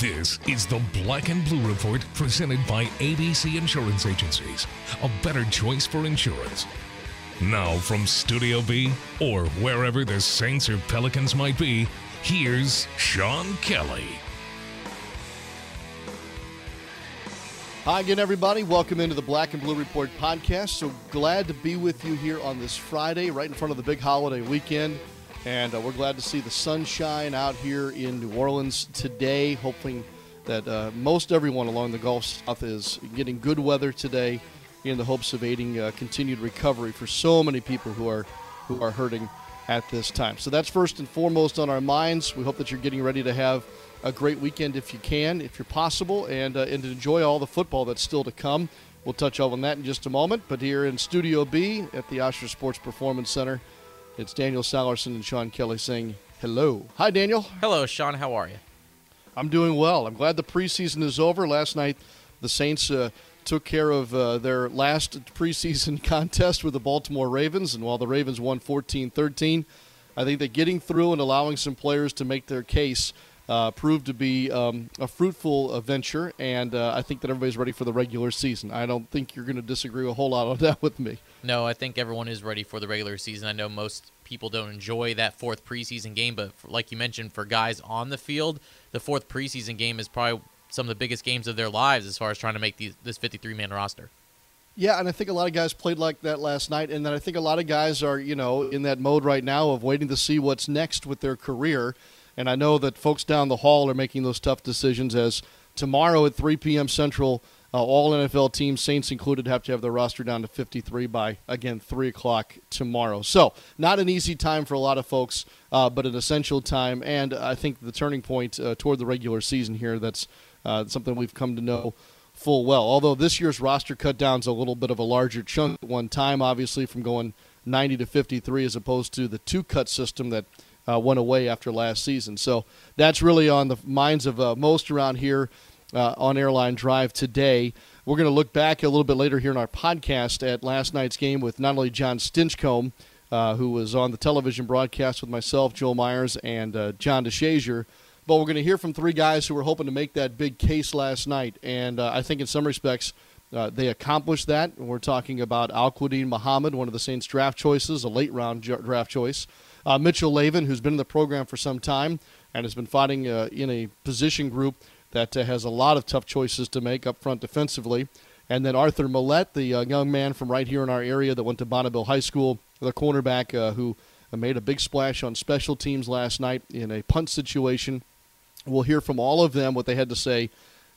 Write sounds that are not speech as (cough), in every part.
This is the Black and Blue Report presented by ABC Insurance Agencies. A better choice for insurance. Now, from Studio B, or wherever the Saints or Pelicans might be, here's Sean Kelly. Hi again, everybody. Welcome into the Black and Blue Report podcast. So glad to be with you here on this Friday, right in front of the big holiday weekend. And uh, we're glad to see the sunshine out here in New Orleans today. Hoping that uh, most everyone along the Gulf South is getting good weather today in the hopes of aiding uh, continued recovery for so many people who are who are hurting at this time. So that's first and foremost on our minds. We hope that you're getting ready to have a great weekend if you can, if you're possible, and uh, and to enjoy all the football that's still to come. We'll touch on that in just a moment. But here in Studio B at the Ochsner Sports Performance Center, it's Daniel Sallerson and Sean Kelly saying hello. Hi, Daniel. Hello, Sean. How are you? I'm doing well. I'm glad the preseason is over. Last night, the Saints uh, took care of uh, their last preseason (laughs) contest with the Baltimore Ravens, and while the Ravens won 14 13, I think that getting through and allowing some players to make their case uh, proved to be um, a fruitful venture, and uh, I think that everybody's ready for the regular season. I don't think you're going to disagree a whole lot on (laughs) that with me. No, I think everyone is ready for the regular season. I know most people don't enjoy that fourth preseason game, but for, like you mentioned, for guys on the field, the fourth preseason game is probably some of the biggest games of their lives as far as trying to make these, this 53 man roster. Yeah, and I think a lot of guys played like that last night, and then I think a lot of guys are, you know, in that mode right now of waiting to see what's next with their career. And I know that folks down the hall are making those tough decisions as tomorrow at 3 p.m. Central, uh, all NFL teams, Saints included, have to have their roster down to 53 by, again, 3 o'clock tomorrow. So, not an easy time for a lot of folks, uh, but an essential time. And I think the turning point uh, toward the regular season here that's uh, something we've come to know full well. Although this year's roster cut down is a little bit of a larger chunk at one time, obviously, from going 90 to 53 as opposed to the two cut system that uh, went away after last season. So that's really on the minds of uh, most around here uh, on Airline Drive today. We're going to look back a little bit later here in our podcast at last night's game with not only John Stinchcomb, uh, who was on the television broadcast with myself, Joel Myers, and uh, John DeShazier, but we're going to hear from three guys who were hoping to make that big case last night. And uh, I think in some respects, uh, they accomplished that. We're talking about Al-Quadin Muhammad, one of the Saints' draft choices, a late round draft choice. Uh, Mitchell Loewen, who's been in the program for some time and has been fighting uh, in a position group that uh, has a lot of tough choices to make up front defensively. And then Arthur Maulet, the uh, young man from right here in our area that went to Bonnabel High School, the cornerback uh, who made a big splash on special teams last night in a punt situation. We'll hear from all of them what they had to say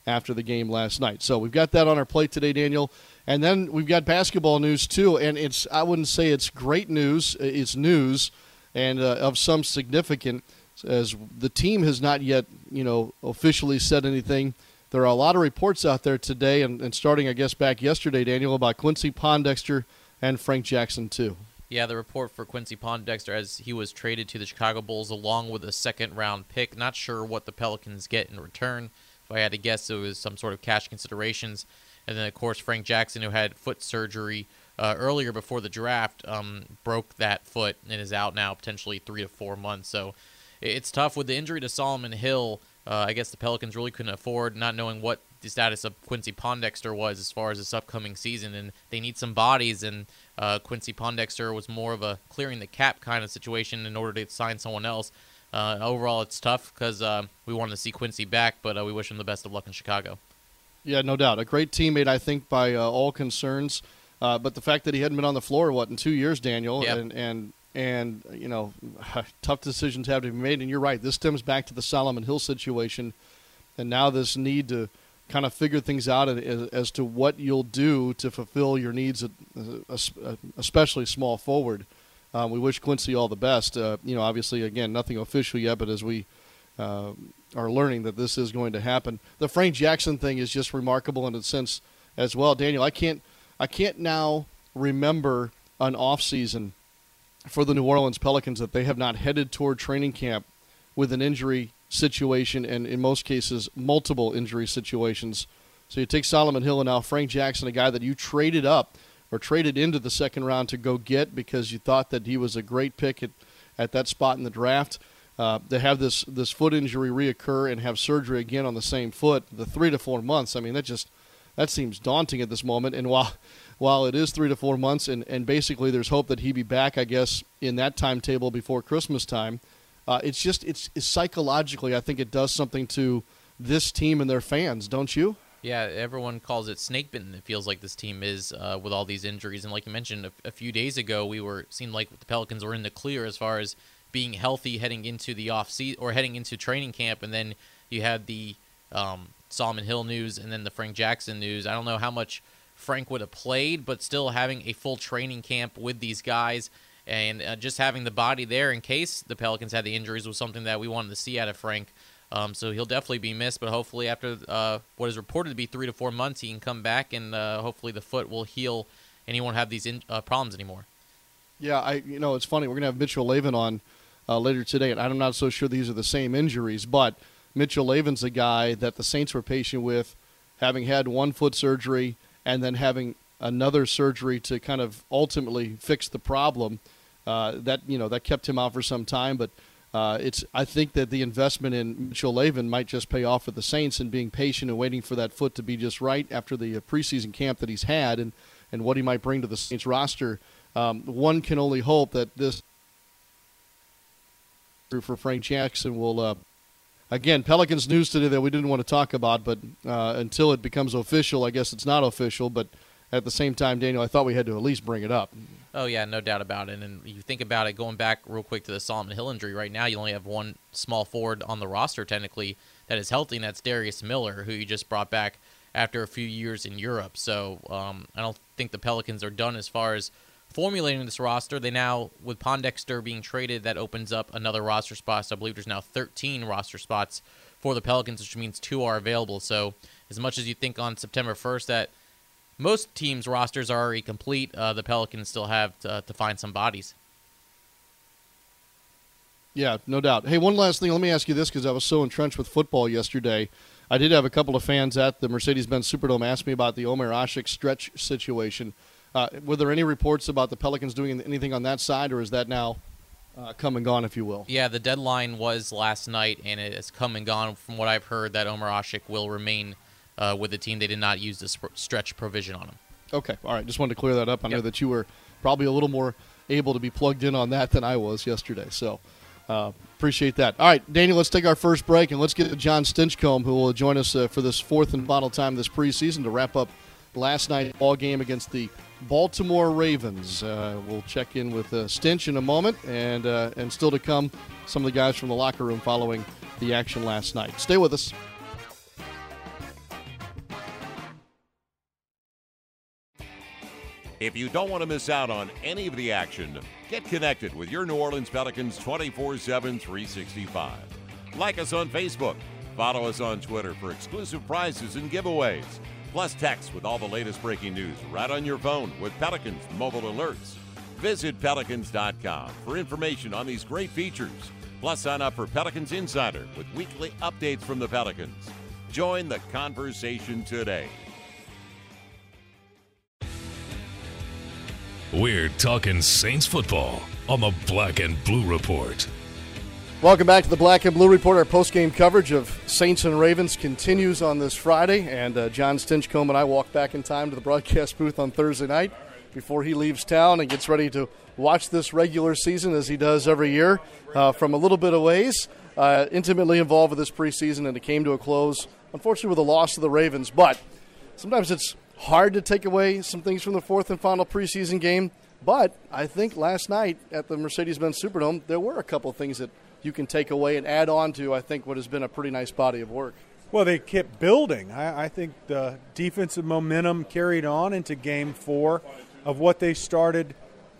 after the game last night. So we've got that on our plate today, Daniel. And then we've got basketball news too. And it's I wouldn't say it's great news. It's news and uh, of some significance as the team has not yet, you know, officially said anything. There are a lot of reports out there today, and, and starting, I guess, back yesterday, Daniel, about Quincy Pondexter and Frank Jackson, too. Yeah, the report for Quincy Pondexter as he was traded to the Chicago Bulls along with a second round pick. Not sure what the Pelicans get in return. If I had to guess, it was some sort of cash considerations. And then, of course, Frank Jackson, who had foot surgery uh, earlier before the draft, um, broke that foot and is out now potentially three to four months. So it's tough with the injury to Solomon Hill. Uh, I guess the Pelicans really couldn't afford not knowing what the status of Quincy Pondexter was as far as this upcoming season, and they need some bodies. And uh, Quincy Pondexter was more of a clearing the cap kind of situation in order to sign someone else. Uh, overall, it's tough because uh, we wanted to see Quincy back, but uh, we wish him the best of luck in Chicago. Yeah, no doubt. A great teammate, I think, by uh, all concerns. Uh, but the fact that he hadn't been on the floor what in two years, Daniel, yep. and and and you know, (laughs) tough decisions have to be made. And you're right. This stems back to the Solomon Hill situation, and now this need to kind of figure things out as, as to what you'll do to fulfill your needs, especially small forward. Um, we wish Quincy all the best. Uh, you know, obviously, again, nothing official yet, but as we uh, are learning that this is going to happen, the Frank Jackson thing is just remarkable in a sense as well. Daniel, I can't I can't now remember an off season for the New Orleans Pelicans that they have not headed toward training camp with an injury situation and in most cases multiple injury situations. So you take Solomon Hill and now Frank Jackson, a guy that you traded up or traded into the second round to go get because you thought that he was a great pick at, at that spot in the draft. uh, to have this this foot injury reoccur and have surgery again on the same foot, the three to four months. I mean, that just that seems daunting at this moment. And while while it is three to four months, and, and basically there's hope that he be back, I guess, in that timetable before Christmas time. Uh, it's just it's, it's psychologically, I think it does something to this team and their fans, don't you? Yeah, everyone calls it snake bitten. It feels like this team is uh, with all these injuries, and like you mentioned a, a, few days ago, we were seemed like the Pelicans were in the clear as far as being healthy heading into the off season or heading into training camp, and then you had the um, Solomon Hill news and then the Frank Jackson news. I don't know how much Frank would have played, but still having a full training camp with these guys and uh, just having the body there in case the Pelicans had the injuries was something that we wanted to see out of Frank. Um, so he'll definitely be missed, but hopefully after uh, what is reported to be three to four months, he can come back and uh, hopefully the foot will heal and he won't have these in, uh, problems anymore. Yeah, I you know it's funny we're gonna have Mitchell Loewen on uh, later today, and I'm not so sure these are the same injuries, but Mitchell Loewen's a guy that the Saints were patient with, having had one foot surgery and then having another surgery to kind of ultimately fix the problem. Uh, that you know that kept him out for some time, but uh, it's I think that the investment in Mitchell Loewen might just pay off for the Saints and being patient and waiting for that foot to be just right after the uh, preseason camp that he's had and and what he might bring to the Saints roster. Um, one can only hope that this for Frank Jackson will. Uh, again, Pelicans news today that we didn't want to talk about, but uh, until it becomes official, I guess it's not official. But at the same time, Daniel, I thought we had to at least bring it up. Oh yeah, no doubt about it. And you think about it, going back real quick to the Solomon Hill injury. Right now, you only have one small forward on the roster technically that is healthy, and that's Darius Miller, who you just brought back after a few years in Europe. So um, I don't think the Pelicans are done as far as formulating this roster. They now, with Pondexter being traded, that opens up another roster spot. So I believe there's now 13 roster spots for the Pelicans, which means two are available. So as much as you think on September 1st that most teams' rosters are already complete, uh, the Pelicans still have to, uh, to find some bodies. Yeah, no doubt. Hey, one last thing. Let me ask you this because I was so entrenched with football yesterday. I did have a couple of fans at the Mercedes-Benz Superdome ask me about the Omer Asik stretch situation. Uh, were there any reports about the Pelicans doing anything on that side, or is that now uh, come and gone, if you will? Yeah, the deadline was last night, and it has come and gone. From what I've heard, that Omer Asik will remain uh, with the team. They did not use the sp- stretch provision on him. Okay, all right. Just wanted to clear that up. I yep. know that you were probably a little more able to be plugged in on that than I was yesterday. So uh, appreciate that. All right, Daniel, let's take our first break and let's get to John Stinchcomb, who will join us uh, for this fourth and final time this preseason to wrap up last night's ball game against the Baltimore Ravens. Uh, we'll check in with uh, Stinch in a moment, and uh, and still to come, some of the guys from the locker room following the action last night. Stay with us. If you don't want to miss out on any of the action, get connected with your New Orleans Pelicans 24 7, 365. Like us on Facebook, follow us on Twitter for exclusive prizes and giveaways plus text with all the latest breaking news right on your phone with Pelicans mobile alerts. Visit pelicans.com for information on these great features. Plus, sign up for Pelicans Insider with weekly updates from the Pelicans. Join the conversation today. We're talking Saints football on the Black and Blue Report. Welcome back to the Black and Blue Report. Our post-game coverage of Saints and Ravens continues on this Friday, and uh, John Stinchcomb and I walk back in time to the broadcast booth on Thursday night before he leaves town and gets ready to watch this regular season as he does every year uh, from a little bit of ways. Uh, intimately involved with this preseason, and it came to a close, unfortunately, with a loss to the Ravens. But sometimes it's hard to take away some things from the fourth and final preseason game. But I think last night at the Mercedes-Benz Superdome, there were a couple things that you can take away and add on to, I think, what has been a pretty nice body of work. Well, they kept building. I, I think the defensive momentum carried on into game four of what they started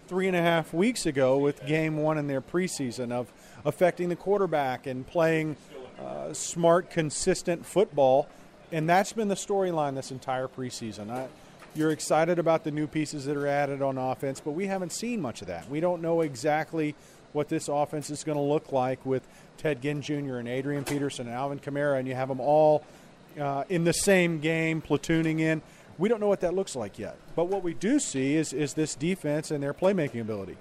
three and a half weeks ago with game one in their preseason of affecting the quarterback and playing uh, smart, consistent football. And that's been the storyline this entire preseason. I, you're excited about the new pieces that are added on offense, but we haven't seen much of that. We don't know exactly what this offense is going to look like with Ted Ginn Jr. and Adrian Peterson and Alvin Kamara, and you have them all uh, in the same game, platooning in. We don't know what that looks like yet. But what we do see is, is this defense and their playmaking ability.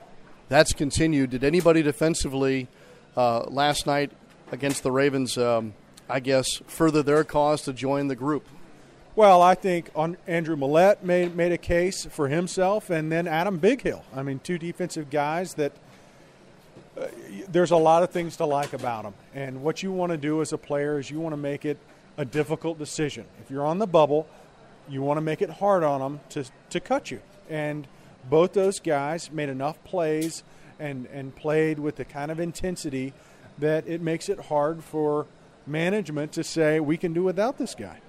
That's continued. Did anybody defensively uh, last night against the Ravens, um, I guess, further their cause to join the group? Well, I think on Andrew Maulet made made a case for himself, and then Adam Bighill. I mean, two defensive guys that there's a lot of things to like about them. And what you want to do as a player is you want to make it a difficult decision. If you're on the bubble, you want to make it hard on them to to cut you. And both those guys made enough plays and and played with the kind of intensity that it makes it hard for management to say we can do without this guy.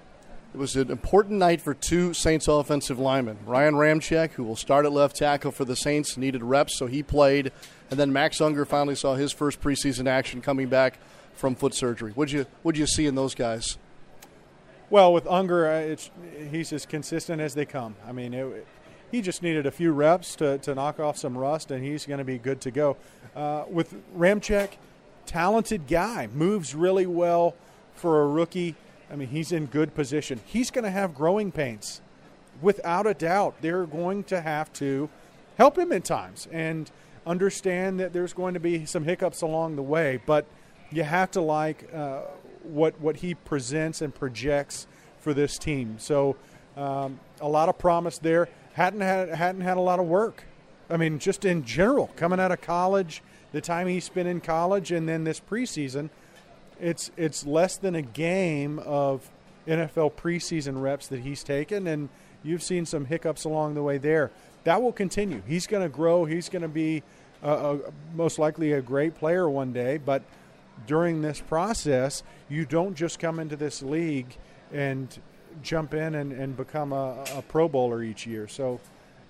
It was an important night for two Saints offensive linemen. Ryan Ramczyk, who will start at left tackle for the Saints, needed reps, so he played. And then Max Unger finally saw his first preseason action coming back from foot surgery. What'd you, what'd you see in those guys? Well, with Unger, uh, it's, he's as consistent as they come. I mean, it, he just needed a few reps to, to knock off some rust, and he's going to be good to go. Uh, with Ramczyk, talented guy, moves really well for a rookie I mean, he's in good position. He's going to have growing pains. Without a doubt, they're going to have to help him at times and understand that there's going to be some hiccups along the way. But you have to like uh, what what he presents and projects for this team. So um, a lot of promise there. Hadn't had hadn't had a lot of work. I mean, just in general, coming out of college, the time he spent in college, and then this preseason – it's it's less than a game of NFL preseason reps that he's taken, and you've seen some hiccups along the way there. That will continue. He's going to grow. He's going to be a, a, most likely a great player one day. But during this process, you don't just come into this league and jump in and, and become a, a Pro Bowler each year. So,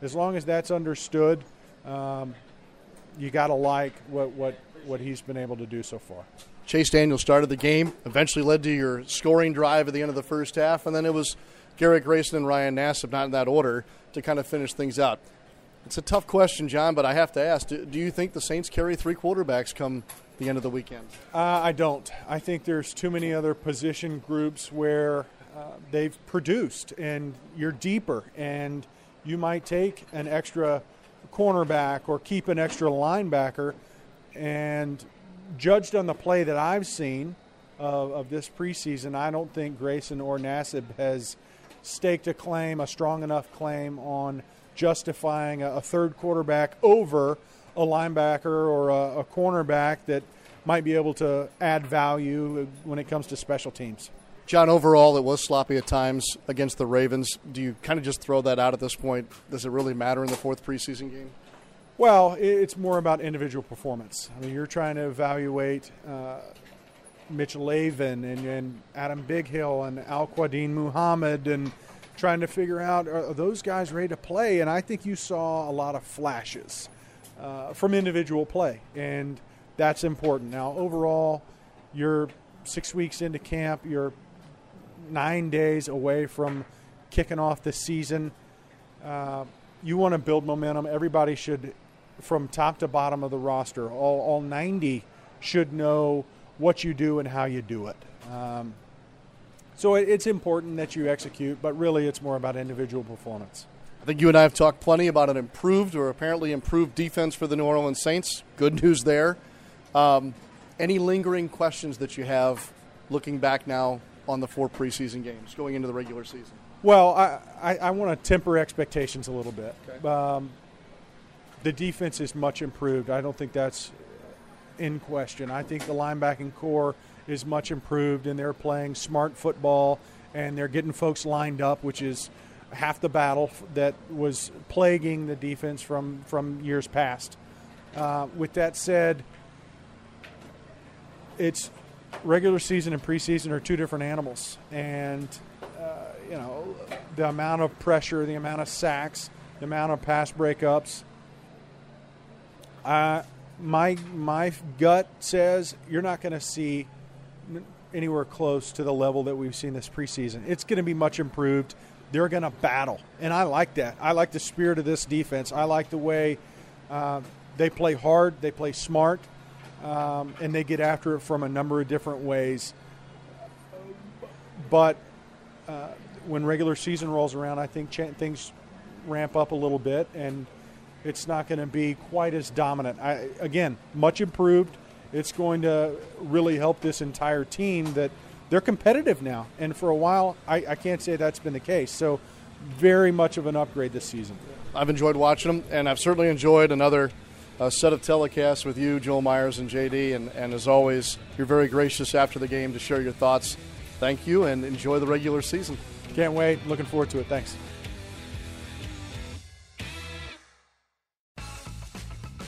as long as that's understood, um, you got to like what, what what he's been able to do so far. Chase Daniel started the game, eventually led to your scoring drive at the end of the first half, and then it was Garrett Grayson and Ryan Nassib, not in that order, to kind of finish things out. It's a tough question, John, but I have to ask do, do you think the Saints carry three quarterbacks come the end of the weekend? Uh, I don't. I think there's too many other position groups where uh, they've produced, and you're deeper, and you might take an extra cornerback or keep an extra linebacker and judged on the play that I've seen of, of this preseason, I don't think Grayson or Nassib has staked a claim, a strong enough claim on justifying a, a third quarterback over a linebacker or a, a cornerback that might be able to add value when it comes to special teams. John, overall, it was sloppy at times against the Ravens. Do you kind of just throw that out at this point? Does it really matter in the fourth preseason game? Well, it's more about individual performance. I mean, you're trying to evaluate uh, Mitch Loewen and, and Adam Bighill and Al Quadin Muhammad and trying to figure out are those guys ready to play? And I think you saw a lot of flashes uh, from individual play, and that's important. Now, overall, you're six weeks into camp, you're nine days away from kicking off the season. Uh, you want to build momentum. Everybody should from top to bottom of the roster. All, all 90 should know what you do and how you do it. Um, so it, it's important that you execute, but really it's more about individual performance. I think you and I have talked plenty about an improved or apparently improved defense for the New Orleans Saints. Good (laughs) news there. Um, any lingering questions that you have looking back now on the four preseason games going into the regular season? Well, I, I, I want to temper expectations a little bit. Okay. Um, the defense is much improved. I don't think that's in question. I think the linebacking corps is much improved, and they're playing smart football, and they're getting folks lined up, which is half the battle that was plaguing the defense from from years past. Uh, with that said, it's regular season and preseason are two different animals, and uh, you know the amount of pressure, the amount of sacks, the amount of pass breakups uh, my my gut says you're not going to see anywhere close to the level that we've seen this preseason. It's going to be much improved. They're going to battle, and I like that. I like the spirit of this defense. I like the way uh, they play hard, they play smart, um, and they get after it from a number of different ways. But uh, when regular season rolls around, I think ch- things ramp up a little bit, and it's not going to be quite as dominant. I, again, much improved. it's going to really help this entire team that they're competitive now. And for a while, I, I can't say that's been the case. So, very much of an upgrade this season. I've enjoyed watching them, and I've certainly enjoyed another uh, set of telecasts with you, Joel Myers and JD. And, and as always, you're very gracious after the game to share your thoughts. Thank you, and enjoy the regular season. Can't wait. Looking forward to it. Thanks.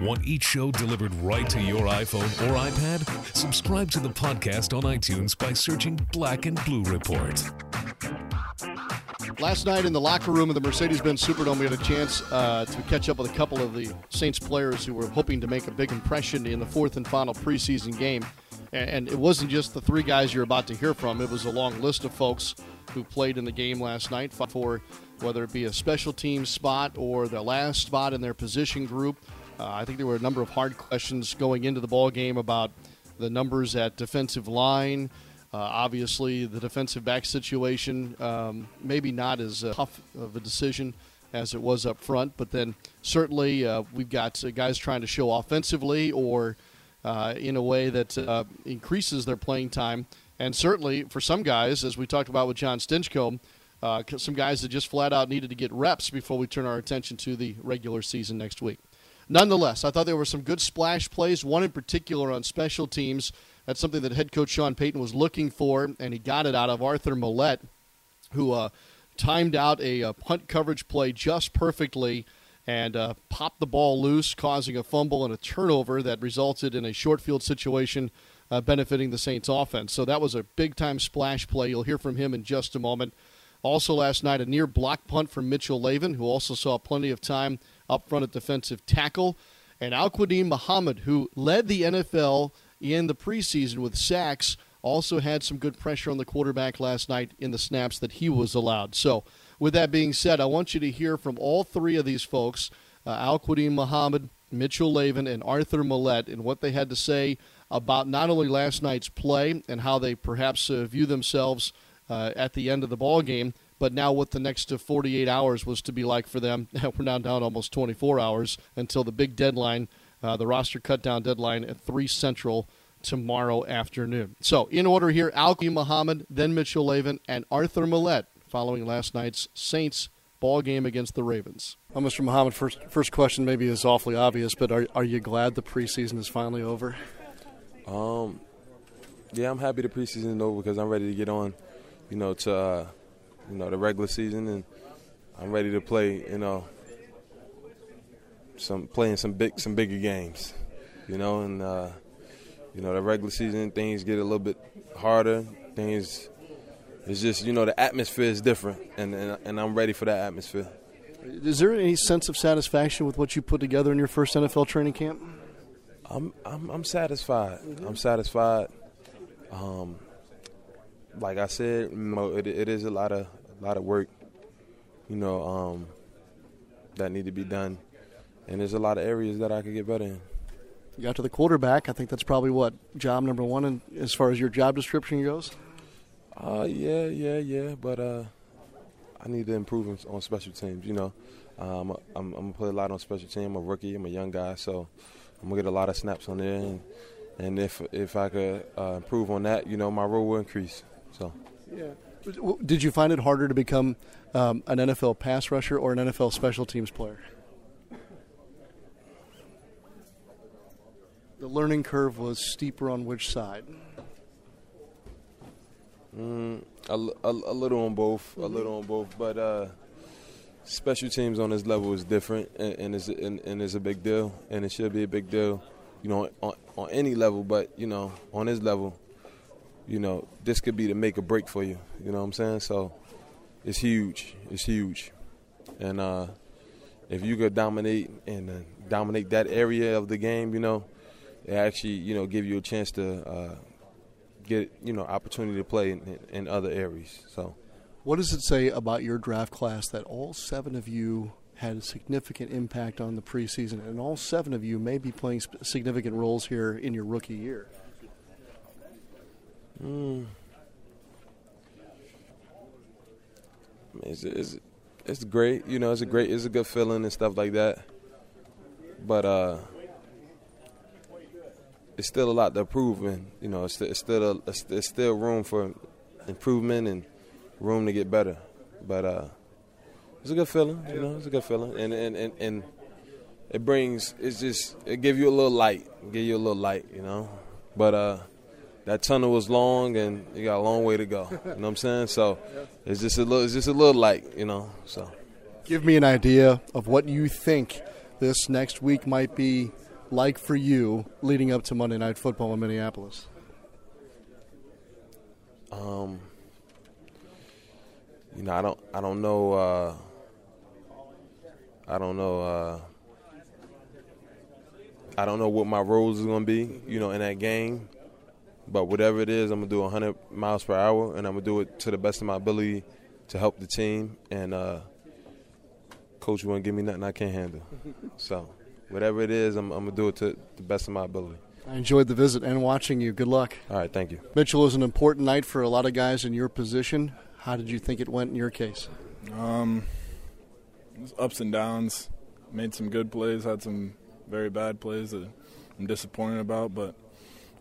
Want each show delivered right to your iPhone or iPad? Subscribe to the podcast on iTunes by searching Black and Blue Report. Last night in the locker room of the Mercedes Benz Superdome, we had a chance uh, to catch up with a couple of the Saints players who were hoping to make a big impression in the fourth and final preseason game. And it wasn't just the three guys you're about to hear from, it was a long list of folks who played in the game last night for whether it be a special team spot or the last spot in their position group. Uh, I think there were a number of hard questions going into the ball game about the numbers at defensive line. Uh, obviously, the defensive back situation um, maybe not as uh, tough of a decision as it was up front, but then certainly uh, we've got uh, guys trying to show offensively or uh, in a way that increases their playing time. And certainly for some guys, as we talked about with John Stinchcomb, some guys that just flat out needed to get reps before we turn our attention to the regular season next week nonetheless, I thought there were some good splash plays, one in particular on special teams. That's something that head coach Sean Payton was looking for, and he got it out of Arthur Maulet, who uh, timed out a, a, punt coverage play just perfectly and uh, popped the ball loose, causing a fumble and a turnover that resulted in a short field situation uh, benefiting the Saints offense. So that was a big time splash play. You'll hear from him in just a moment. Also, last night, a near block punt from Mitchell Loewen, who also saw plenty of time up front at defensive tackle, and Al-Quadin Muhammad, who led the NFL in the preseason with sacks, also had some good pressure on the quarterback last night in the snaps that he was allowed. So, with that being said, I want you to hear from all three of these folks uh, Al-Quadin Muhammad, Mitchell Loewen, and Arthur Maulet, and what they had to say about not only last night's play and how they perhaps uh, view themselves uh, at the end of the ball game, but now what the next 48 hours was to be like for them. (laughs) We're now down almost 24 hours until the big deadline, uh, the roster cutdown deadline at 3 Central tomorrow afternoon. So, in order here, Alki Muhammad, then Mitchell Loewen, and Arthur Maulet following last night's Saints ball game against the Ravens. Well, Mr. Muhammad, first first question maybe is awfully obvious, but are, are you glad the preseason is finally over? Um, yeah, I'm happy the preseason is over because I'm ready to get on, you know, to uh, you know the regular season, and I'm ready to play. You know, some playing some big some bigger games. You know, and uh, you know the regular season things get a little bit harder. Things it's just you know the atmosphere is different, and and, and I'm ready for that atmosphere. Is there any sense of satisfaction with what you put together in your first NFL training camp? I'm I'm, I'm satisfied. Mm-hmm. I'm satisfied. Um, like I said, it, it is a lot of a lot of work, you know, um, that need to be done, and there's a lot of areas that I could get better in. You got to the quarterback. I think that's probably what job number one, in, as far as your job description goes. Uh, yeah, yeah, yeah, but uh, I need to improve on special teams. You know, um, I'm, I'm, gonna play a lot on special team. I'm a rookie. I'm a young guy, so I'm gonna get a lot of snaps on there, and, and if if I could uh, improve on that, you know, my role will increase. So. Yeah. Did you find it harder to become um, an NFL pass rusher or an NFL special teams player? The learning curve was steeper on which side? Mm, a, a, a, little on both, a little on both, but uh, special teams on this level is different, and, and, it's, and, and it's a big deal, and it should be a big deal, you know, on, on any level, but you know, on this level, you know, this could be the make or break for you. You know what I'm saying? So it's huge. It's huge. And uh, if you could dominate and uh, dominate that area of the game, you know, it actually you know give you a chance to uh, get you know opportunity to play in, in other areas. So, what does it say about your draft class that all seven of you had a significant impact on the preseason, and all seven of you may be playing significant roles here in your rookie year? Mm. It's, it's, it's great, you know. It's a great, it's a good feeling and stuff like that. But uh, it's still a lot to improve, and you know, it's, it's still a, it's, it's, still room for improvement and room to get better. But uh, it's a good feeling, you know. It's a good feeling, and and and, and it brings it's just it give you a little light, give you a little light, you know. But uh, that tunnel was long, and you got a long way to go. You know what I'm saying? So it's just a little, it's just a little light, you know. So give me an idea of what you think this next week might be like for you leading up to Monday Night Football in Minneapolis? Um, you know, I don't, I don't know, uh, I don't know, uh, I don't know what my roles is going to be, you know, in that game. But whatever it is, I'm gonna do 100 miles per hour, and I'm gonna do it to the best of my ability to help the team. And uh, coach won't give me nothing I can't handle. (laughs) So whatever it is, I'm, I'm going to do it to the best of my ability. I enjoyed the visit and watching you. Good luck. All right, thank you. Mitchell is an important night for a lot of guys in your position. How did you think it went in your case? Um, it was ups and downs. Made some good plays, had some very bad plays that I'm disappointed about, but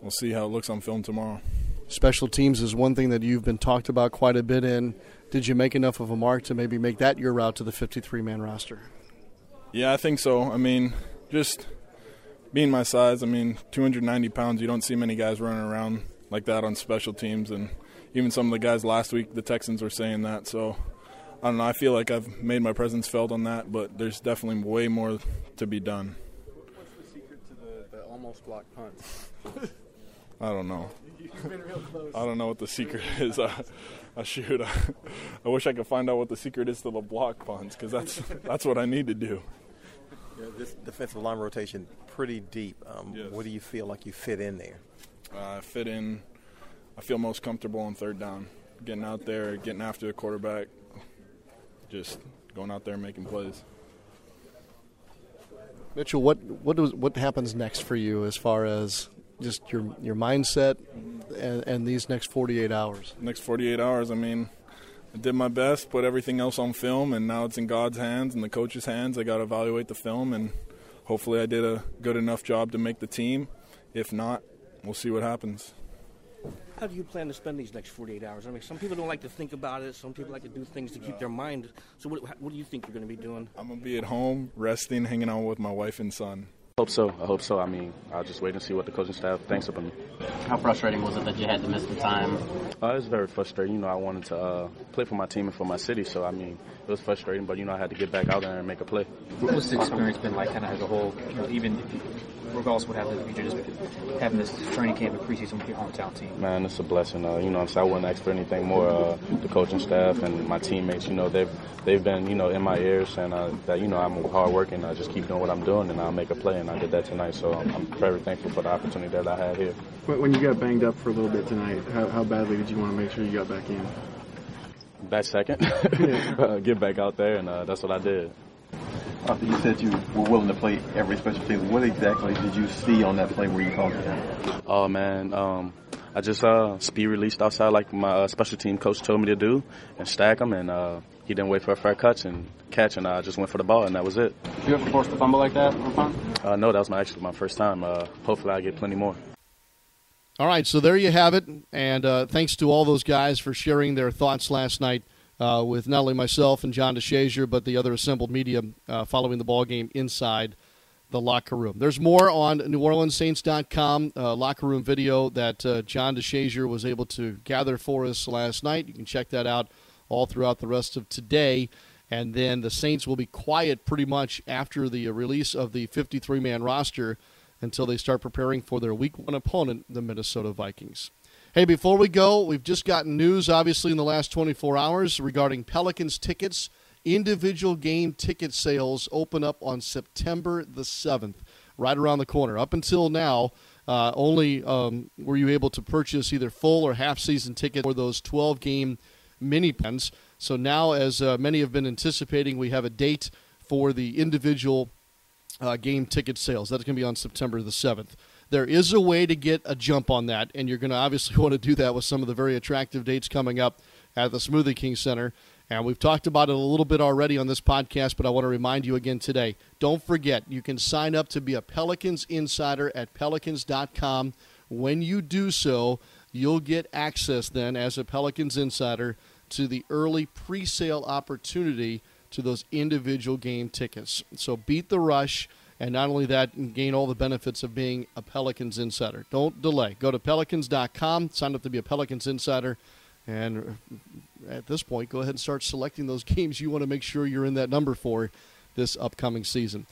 we'll see how it looks on film tomorrow. Special teams is one thing that you've been talked about quite a bit in. Did you make enough of a mark to maybe make that your route to the 53 man roster? Yeah, I think so. I mean, just being my size, I mean, 290 pounds, you don't see many guys running around like that on special teams. And even some of the guys last week, the Texans were saying that. So I don't know. I feel like I've made my presence felt on that, but there's definitely way more to be done. What's the secret to the, the almost blocked punts? (laughs) I don't know. (laughs) I don't know what the secret (laughs) is. I, I shoot. (laughs) I wish I could find out what the secret is to the block punts because that's that's what I need to do this defensive line rotation pretty deep. Um, yes. What do you feel like you fit in there? Uh, I fit in. I feel most comfortable on third down, getting out there, getting after the quarterback, just going out there making plays. Mitchell, what what was, what happens next for you as far as just your your mindset and, and these next 48 hours? Next 48 hours, I mean, I did my best, put everything else on film, and now it's in God's hands and the coach's hands. I got to evaluate the film, and hopefully, I did a good enough job to make the team. If not, we'll see what happens. How do you plan to spend these next 48 hours? I mean, some people don't like to think about it. Some people like to do things to keep their mind. So, what, what do you think you're going to be doing? I'm going to be at home, resting, hanging out with my wife and son. I hope so. I hope so. I mean, I'll just wait and see what the coaching staff thinks of me. How frustrating was it that you had to miss the time? Uh, it was very frustrating. You know, I wanted to uh, play for my team and for my city, so I mean, it was frustrating. But you know, I had to get back out there and make a play. What's the experience been like, kind of as a whole? You know, even if you, regardless of what happens in the future, just having this training camp and preseason with your hometown team? Man, it's a blessing. Uh, you know, I'm saying i wouldn't ask for anything more. Uh, the coaching staff and my teammates, you know, they've they've been, you know, in my ears, and uh, that you know I'm hard working. I just keep doing what I'm doing, and I'll make a play, and I did that tonight. So I'm, I'm very thankful for the opportunity that I had here. When you got banged up for a little bit tonight, how, how badly did you want to make sure you got back in? That second, (laughs) (laughs) get back out there, and uh, that's what I did. After you said you were willing to play every special team, what exactly did you see on that play where you called it? down? Oh man, um, I just uh, speed released outside like my uh, special team coach told me to do, and stack them, and uh, he didn't wait for a fair catch and catch, and I just went for the ball, and that was it. Did you ever force a fumble like that Uh, no, that was my, actually my first time. Uh, hopefully, I get plenty more. All right, so there you have it, and uh, thanks to all those guys for sharing their thoughts last night uh, with not only myself and John DeShazier, but the other assembled media uh, following the ball game inside the locker room. There's more on NewOrleansSaints.com uh, locker room video that uh, John DeShazier was able to gather for us last night. You can check that out all throughout the rest of today. And then the Saints will be quiet pretty much after the release of the 53 man roster until they start preparing for their week one opponent, the Minnesota Vikings. Hey, before we go, we've just gotten news, obviously, in the last 24 hours regarding Pelicans tickets. Individual game ticket sales open up on September the 7th, right around the corner. Up until now, uh, only um, were you able to purchase either full or half season tickets for those 12 game mini pens. So now, as uh, many have been anticipating, we have a date for the individual uh, game ticket sales. That's going to be on September the 7th. There is a way to get a jump on that, and you're going to obviously (laughs) want to do that with some of the very attractive dates coming up at the Smoothie King Center. And we've talked about it a little bit already on this podcast, but I want to remind you again today. Don't forget, you can sign up to be a Pelicans insider at pelicans.com. When you do so, you'll get access then as a Pelicans insider to the early pre sale opportunity to those individual game tickets. So beat the rush, and not only that, gain all the benefits of being a Pelicans insider. Don't delay. Go to pelicans.com, sign up to be a Pelicans insider. And at this point, go ahead and start selecting those (laughs) games you want to make sure you're in that number for this upcoming season.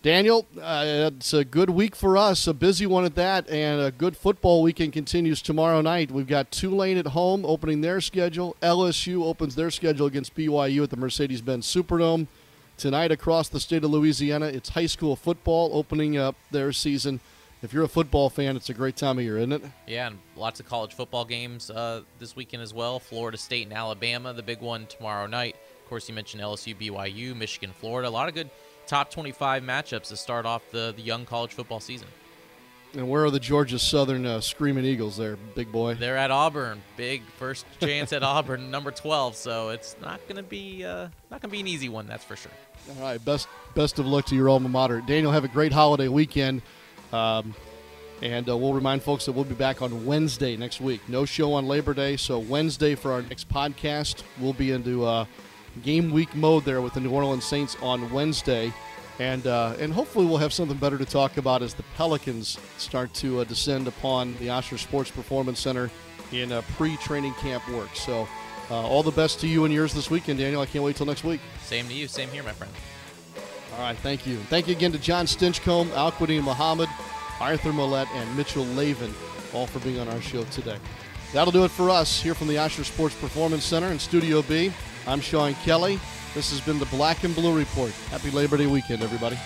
Daniel, uh, it's a good week for us, a busy one at that, and a good football weekend continues tomorrow night. We've got Tulane at home opening their schedule. LSU opens their schedule against BYU at the Mercedes Benz Superdome. Tonight, across the state of Louisiana, it's high school football opening up their season if you're a football fan, it's a great time of year, isn't it? Yeah, and lots of college football games uh, this weekend as well. Florida State and Alabama, the big one tomorrow night. Of course, you mentioned LSU, BYU, Michigan, Florida. A lot of good top 25 matchups to start off the, the young college football season. And where are the Georgia Southern uh, Screaming Eagles there, big boy? They're at Auburn. Big first chance at (laughs) Auburn, number 12. So it's not going to be uh, not going to be an easy one, that's for sure. All right, best best of luck to your alma mater. Daniel, have a great holiday weekend. Um, and uh, we'll remind folks that we'll be back on Wednesday next week. No show on Labor Day, so Wednesday for our next podcast, we'll be into uh, game week mode there with the New Orleans Saints on Wednesday, and uh, and hopefully we'll have something better to talk about as the Pelicans start to uh, descend upon the Ochsner Sports Performance Center in uh, pre-training camp work. So. Uh, all the best to you and yours this weekend, Daniel. I can't wait till next week. Same to you. Same here, my friend. All right, thank you. Thank you again to John Stinchcomb, Al-Quadin Muhammad, Arthur Maulet, and Mitchell Loewen, all for being on our show today. That'll do it for us here from the Ochsner Sports Performance Center in Studio B. I'm Sean Kelly. This has been the Black and Blue Report. Happy Labor Day weekend, everybody.